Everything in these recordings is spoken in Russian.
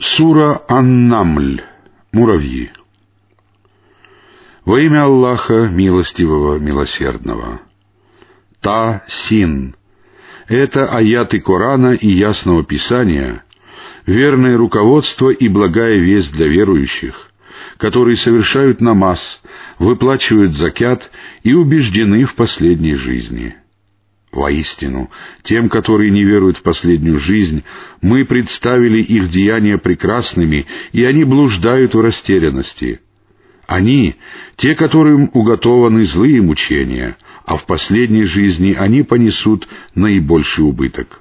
Сура Ан-Намль. Муравьи. Во имя Аллаха, милостивого, милосердного. Та-Син. Это аяты Корана и Ясного Писания, верное руководство и благая весть для верующих, которые совершают намаз, выплачивают закят и убеждены в последней жизни. Воистину, тем, которые не веруют в последнюю жизнь, мы представили их деяния прекрасными, и они блуждают в растерянности. Они — те, которым уготованы злые мучения, а в последней жизни они понесут наибольший убыток.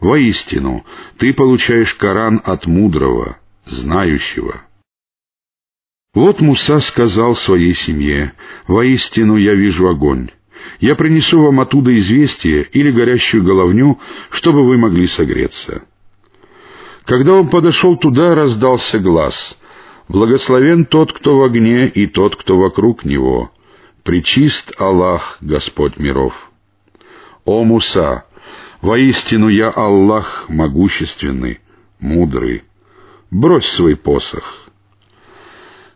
Воистину, ты получаешь Коран от мудрого, знающего. Вот Муса сказал своей семье, «Воистину я вижу огонь». Я принесу вам оттуда известие или горящую головню, чтобы вы могли согреться». Когда он подошел туда, раздался глаз. «Благословен тот, кто в огне, и тот, кто вокруг него. Причист Аллах, Господь миров». «О Муса! Воистину я Аллах могущественный, мудрый. Брось свой посох».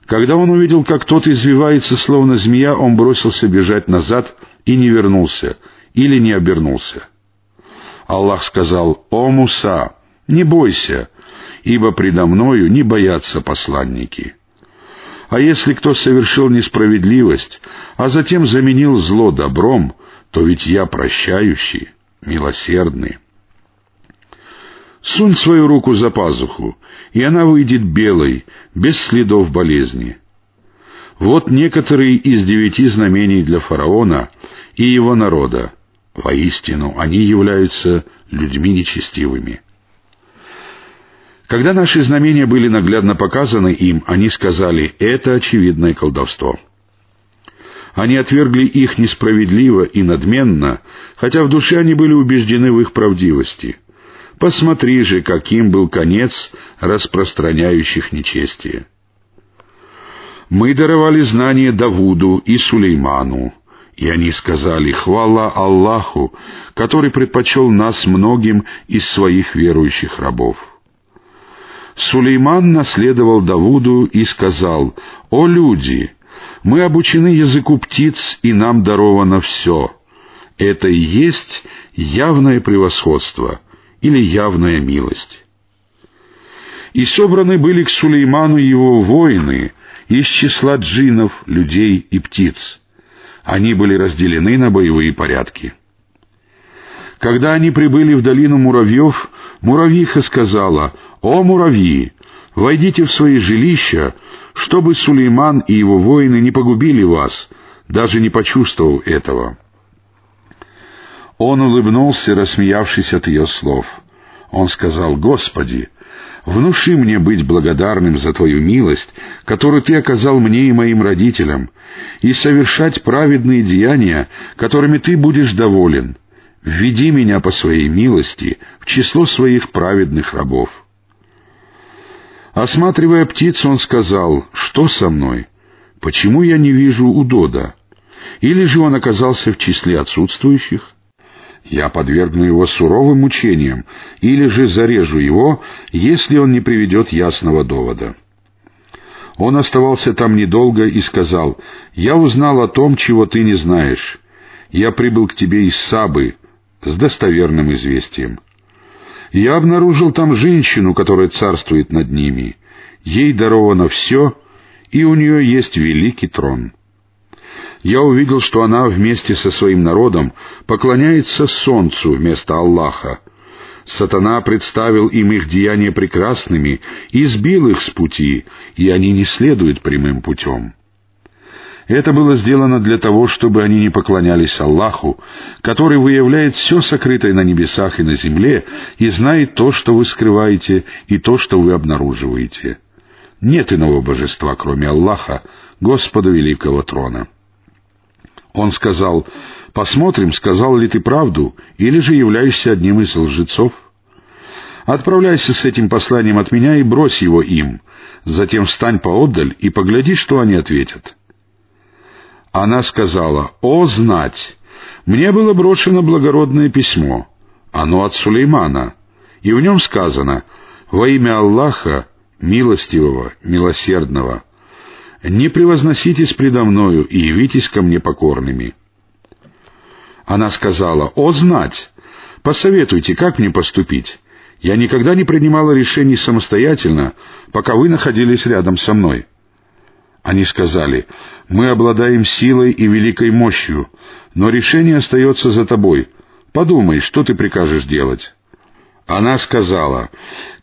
Когда он увидел, как тот извивается, словно змея, он бросился бежать назад — и не вернулся, или не обернулся. Аллах сказал, «О Муса, не бойся, ибо предо мною не боятся посланники». А если кто совершил несправедливость, а затем заменил зло добром, то ведь я прощающий, милосердный. Сунь свою руку за пазуху, и она выйдет белой, без следов болезни. Вот некоторые из девяти знамений для фараона и его народа. Воистину, они являются людьми нечестивыми. Когда наши знамения были наглядно показаны им, они сказали, это очевидное колдовство. Они отвергли их несправедливо и надменно, хотя в душе они были убеждены в их правдивости. Посмотри же, каким был конец распространяющих нечестие. Мы даровали знания Давуду и Сулейману, и они сказали, «Хвала Аллаху, который предпочел нас многим из своих верующих рабов». Сулейман наследовал Давуду и сказал, «О люди, мы обучены языку птиц, и нам даровано все. Это и есть явное превосходство или явная милость». И собраны были к Сулейману его воины из числа джинов, людей и птиц — они были разделены на боевые порядки. Когда они прибыли в долину муравьев, муравьиха сказала, «О, муравьи, войдите в свои жилища, чтобы Сулейман и его воины не погубили вас, даже не почувствовав этого». Он улыбнулся, рассмеявшись от ее слов. Он сказал, «Господи, Внуши мне быть благодарным за Твою милость, которую Ты оказал мне и моим родителям, и совершать праведные деяния, которыми Ты будешь доволен. Введи меня по своей милости в число своих праведных рабов». Осматривая птицу, он сказал, «Что со мной? Почему я не вижу удода? Или же он оказался в числе отсутствующих?» Я подвергну его суровым мучениям, или же зарежу его, если он не приведет ясного довода». Он оставался там недолго и сказал, «Я узнал о том, чего ты не знаешь. Я прибыл к тебе из Сабы с достоверным известием. Я обнаружил там женщину, которая царствует над ними. Ей даровано все, и у нее есть великий трон» я увидел, что она вместе со своим народом поклоняется солнцу вместо Аллаха. Сатана представил им их деяния прекрасными и сбил их с пути, и они не следуют прямым путем. Это было сделано для того, чтобы они не поклонялись Аллаху, который выявляет все сокрытое на небесах и на земле и знает то, что вы скрываете, и то, что вы обнаруживаете. Нет иного божества, кроме Аллаха, Господа Великого Трона. Он сказал, «Посмотрим, сказал ли ты правду, или же являешься одним из лжецов. Отправляйся с этим посланием от меня и брось его им, затем встань поотдаль и погляди, что они ответят». Она сказала, «О, знать! Мне было брошено благородное письмо. Оно от Сулеймана, и в нем сказано, Во имя Аллаха, милостивого, милосердного, не превозноситесь предо мною и явитесь ко мне покорными». Она сказала, «О, знать! Посоветуйте, как мне поступить? Я никогда не принимала решений самостоятельно, пока вы находились рядом со мной». Они сказали, «Мы обладаем силой и великой мощью, но решение остается за тобой. Подумай, что ты прикажешь делать». Она сказала,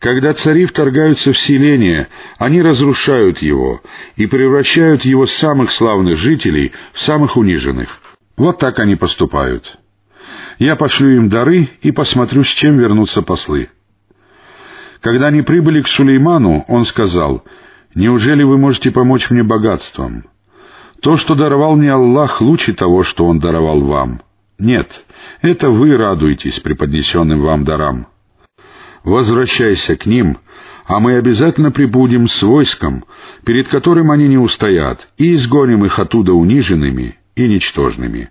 «Когда цари вторгаются в селение, они разрушают его и превращают его самых славных жителей в самых униженных. Вот так они поступают. Я пошлю им дары и посмотрю, с чем вернутся послы». Когда они прибыли к Сулейману, он сказал, «Неужели вы можете помочь мне богатством? То, что даровал мне Аллах, лучше того, что Он даровал вам. Нет, это вы радуетесь преподнесенным вам дарам. Возвращайся к ним, а мы обязательно прибудем с войском, перед которым они не устоят, и изгоним их оттуда униженными и ничтожными.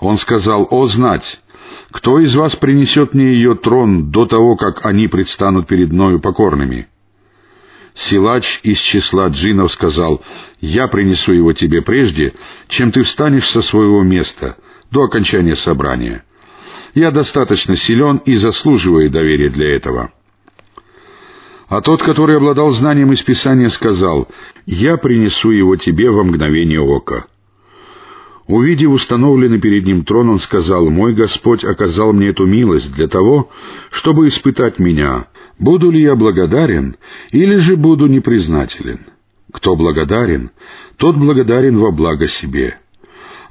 Он сказал, «О, знать, кто из вас принесет мне ее трон до того, как они предстанут перед мною покорными?» Силач из числа джинов сказал, «Я принесу его тебе прежде, чем ты встанешь со своего места до окончания собрания. Я достаточно силен и заслуживаю доверия для этого». А тот, который обладал знанием из Писания, сказал, «Я принесу его тебе во мгновение ока». Увидев установленный перед ним трон, он сказал, «Мой Господь оказал мне эту милость для того, чтобы испытать меня, буду ли я благодарен или же буду непризнателен. Кто благодарен, тот благодарен во благо себе.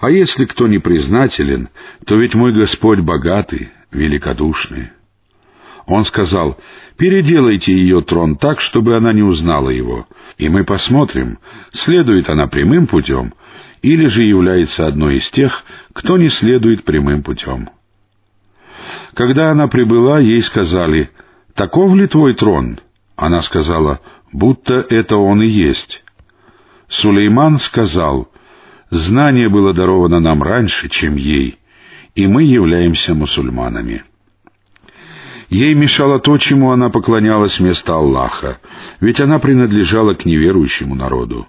А если кто непризнателен, то ведь мой Господь богатый, великодушный». Он сказал, «Переделайте ее трон так, чтобы она не узнала его, и мы посмотрим, следует она прямым путем или же является одной из тех, кто не следует прямым путем. Когда она прибыла, ей сказали, «Таков ли твой трон?» Она сказала, «Будто это он и есть». Сулейман сказал, «Знание было даровано нам раньше, чем ей, и мы являемся мусульманами». Ей мешало то, чему она поклонялась вместо Аллаха, ведь она принадлежала к неверующему народу.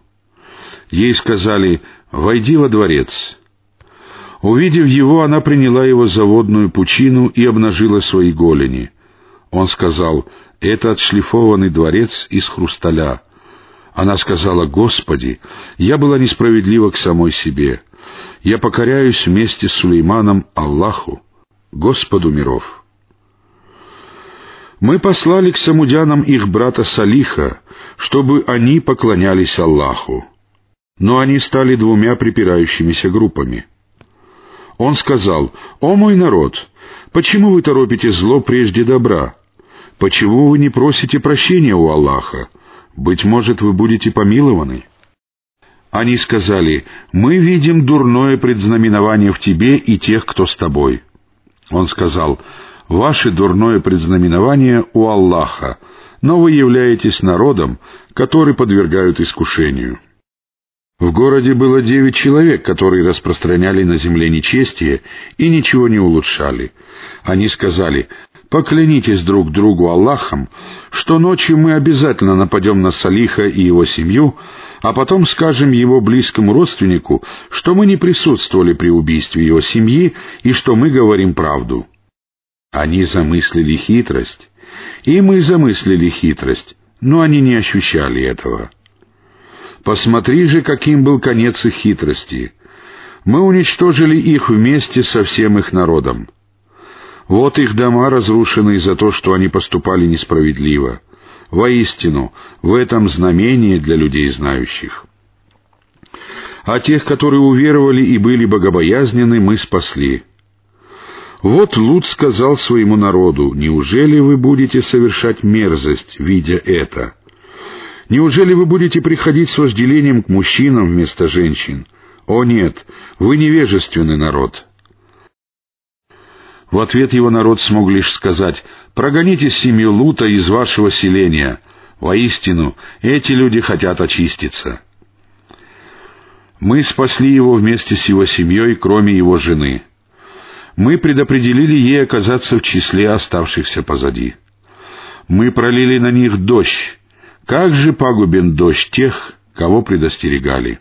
Ей сказали «Войди во дворец». Увидев его, она приняла его за водную пучину и обнажила свои голени. Он сказал «Это отшлифованный дворец из хрусталя». Она сказала «Господи, я была несправедлива к самой себе. Я покоряюсь вместе с Сулейманом Аллаху, Господу миров». Мы послали к самудянам их брата Салиха, чтобы они поклонялись Аллаху но они стали двумя припирающимися группами. Он сказал, «О мой народ, почему вы торопите зло прежде добра? Почему вы не просите прощения у Аллаха? Быть может, вы будете помилованы?» Они сказали, «Мы видим дурное предзнаменование в тебе и тех, кто с тобой». Он сказал, «Ваше дурное предзнаменование у Аллаха, но вы являетесь народом, который подвергают искушению». В городе было девять человек, которые распространяли на земле нечестие и ничего не улучшали. Они сказали, «Поклянитесь друг другу Аллахом, что ночью мы обязательно нападем на Салиха и его семью, а потом скажем его близкому родственнику, что мы не присутствовали при убийстве его семьи и что мы говорим правду». Они замыслили хитрость, и мы замыслили хитрость, но они не ощущали этого. Посмотри же, каким был конец их хитрости. Мы уничтожили их вместе со всем их народом. Вот их дома разрушены за то, что они поступали несправедливо. Воистину, в этом знамение для людей знающих. А тех, которые уверовали и были богобоязнены, мы спасли. Вот Лут сказал своему народу, «Неужели вы будете совершать мерзость, видя это?» Неужели вы будете приходить с вожделением к мужчинам вместо женщин? О нет, вы невежественный народ. В ответ его народ смог лишь сказать, «Прогоните семью Лута из вашего селения. Воистину, эти люди хотят очиститься». Мы спасли его вместе с его семьей, кроме его жены. Мы предопределили ей оказаться в числе оставшихся позади. Мы пролили на них дождь. Как же пагубен дождь тех, кого предостерегали.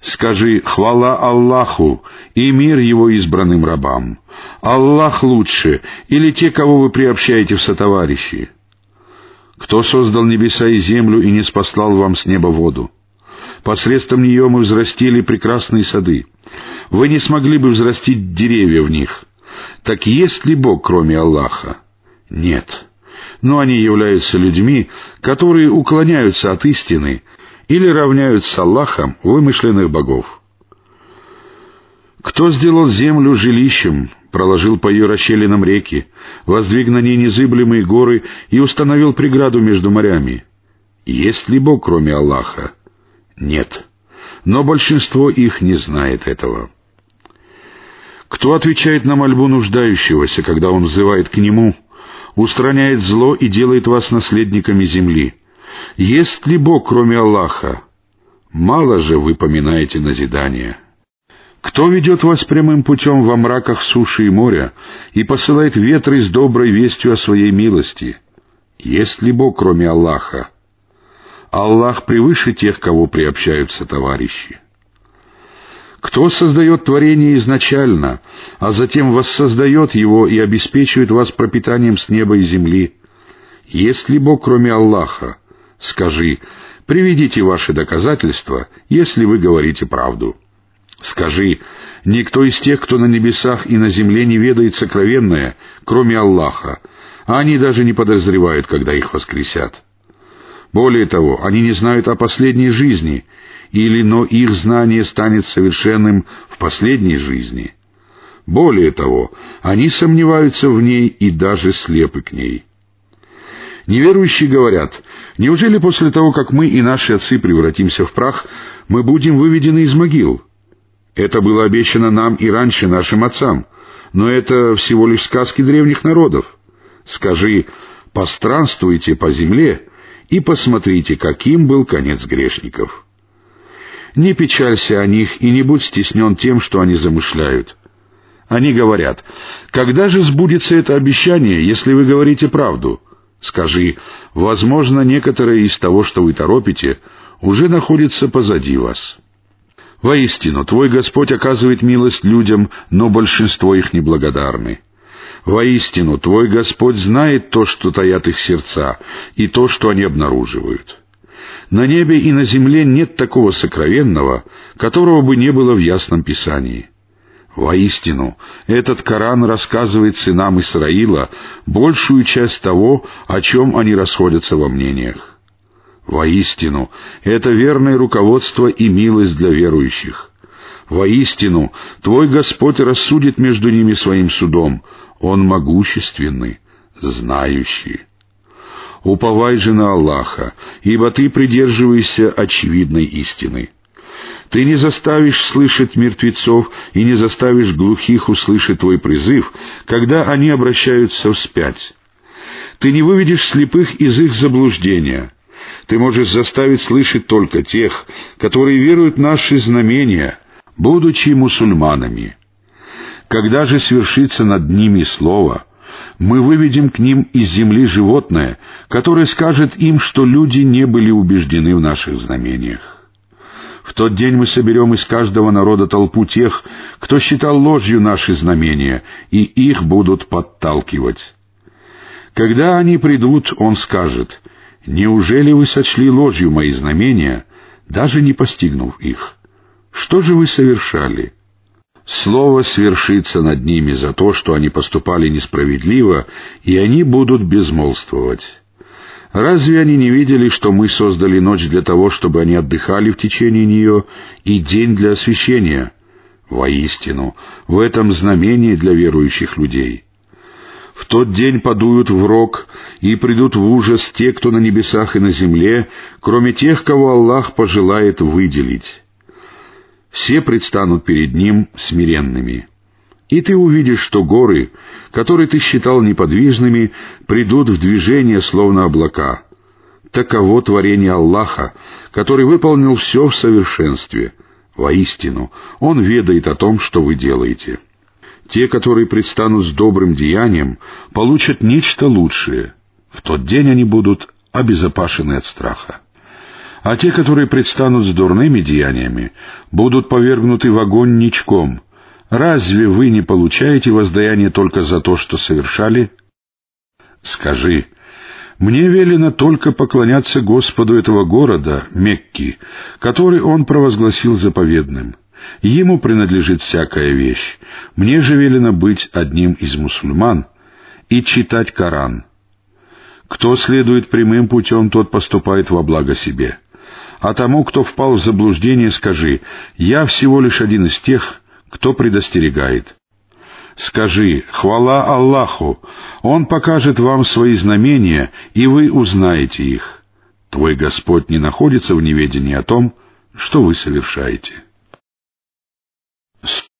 Скажи «Хвала Аллаху» и мир Его избранным рабам. Аллах лучше, или те, кого вы приобщаете в сотоварищи. Кто создал небеса и землю и не спаслал вам с неба воду? Посредством нее мы взрастили прекрасные сады. Вы не смогли бы взрастить деревья в них. Так есть ли Бог, кроме Аллаха? Нет. Но они являются людьми, которые уклоняются от истины или равняют с Аллахом вымышленных богов. Кто сделал землю жилищем, проложил по ее расщелинам реки, воздвиг на ней незыблемые горы и установил преграду между морями? Есть ли Бог, кроме Аллаха? Нет. Но большинство их не знает этого. Кто отвечает на мольбу нуждающегося, когда он взывает к нему, устраняет зло и делает вас наследниками земли? Есть ли Бог, кроме Аллаха? Мало же вы поминаете назидание. Кто ведет вас прямым путем во мраках суши и моря и посылает ветры с доброй вестью о своей милости? Есть ли Бог, кроме Аллаха? Аллах превыше тех, кого приобщаются товарищи. Кто создает творение изначально, а затем воссоздает его и обеспечивает вас пропитанием с неба и земли? Есть ли Бог, кроме Аллаха? Скажи, приведите ваши доказательства, если вы говорите правду. Скажи, никто из тех, кто на небесах и на земле не ведает сокровенное, кроме Аллаха, а они даже не подозревают, когда их воскресят. Более того, они не знают о последней жизни, или но их знание станет совершенным в последней жизни. Более того, они сомневаются в ней и даже слепы к ней. Неверующие говорят, неужели после того, как мы и наши отцы превратимся в прах, мы будем выведены из могил? Это было обещано нам и раньше нашим отцам, но это всего лишь сказки древних народов. Скажи, постранствуйте по земле и посмотрите, каким был конец грешников. Не печалься о них и не будь стеснен тем, что они замышляют. Они говорят, когда же сбудется это обещание, если вы говорите правду? Скажи, возможно, некоторое из того, что вы торопите, уже находится позади вас. Воистину, Твой Господь оказывает милость людям, но большинство их неблагодарны. Воистину, Твой Господь знает то, что таят их сердца, и то, что они обнаруживают. На небе и на земле нет такого сокровенного, которого бы не было в Ясном Писании. Воистину, этот Коран рассказывает сынам Исраила большую часть того, о чем они расходятся во мнениях. Воистину, это верное руководство и милость для верующих. Воистину, Твой Господь рассудит между ними своим судом. Он могущественный, знающий. Уповай же на Аллаха, ибо ты придерживаешься очевидной истины. Ты не заставишь слышать мертвецов и не заставишь глухих услышать твой призыв, когда они обращаются вспять. Ты не выведешь слепых из их заблуждения. Ты можешь заставить слышать только тех, которые веруют в наши знамения, будучи мусульманами. Когда же свершится над ними слово, мы выведем к ним из земли животное, которое скажет им, что люди не были убеждены в наших знамениях. В тот день мы соберем из каждого народа толпу тех, кто считал ложью наши знамения, и их будут подталкивать. Когда они придут, он скажет, «Неужели вы сочли ложью мои знамения, даже не постигнув их? Что же вы совершали?» Слово свершится над ними за то, что они поступали несправедливо, и они будут безмолвствовать. Разве они не видели, что мы создали ночь для того, чтобы они отдыхали в течение нее, и день для освящения? Воистину, в этом знамение для верующих людей. В тот день подуют в рог и придут в ужас те, кто на небесах и на земле, кроме тех, кого Аллах пожелает выделить. Все предстанут перед Ним смиренными. И ты увидишь, что горы, которые ты считал неподвижными, придут в движение, словно облака. Таково творение Аллаха, который выполнил все в совершенстве. Воистину, Он ведает о том, что вы делаете. Те, которые предстанут с добрым деянием, получат нечто лучшее. В тот день они будут обезопасены от страха. А те, которые предстанут с дурными деяниями, будут повергнуты в огонь ничком. Разве вы не получаете воздаяние только за то, что совершали? Скажи, мне велено только поклоняться Господу этого города, Мекки, который Он провозгласил заповедным. Ему принадлежит всякая вещь. Мне же велено быть одним из мусульман и читать Коран. Кто следует прямым путем, тот поступает во благо себе. А тому, кто впал в заблуждение, скажи, «Я всего лишь один из тех, кто предостерегает». Скажи, хвала Аллаху, Он покажет вам свои знамения, и вы узнаете их. Твой Господь не находится в неведении о том, что вы совершаете.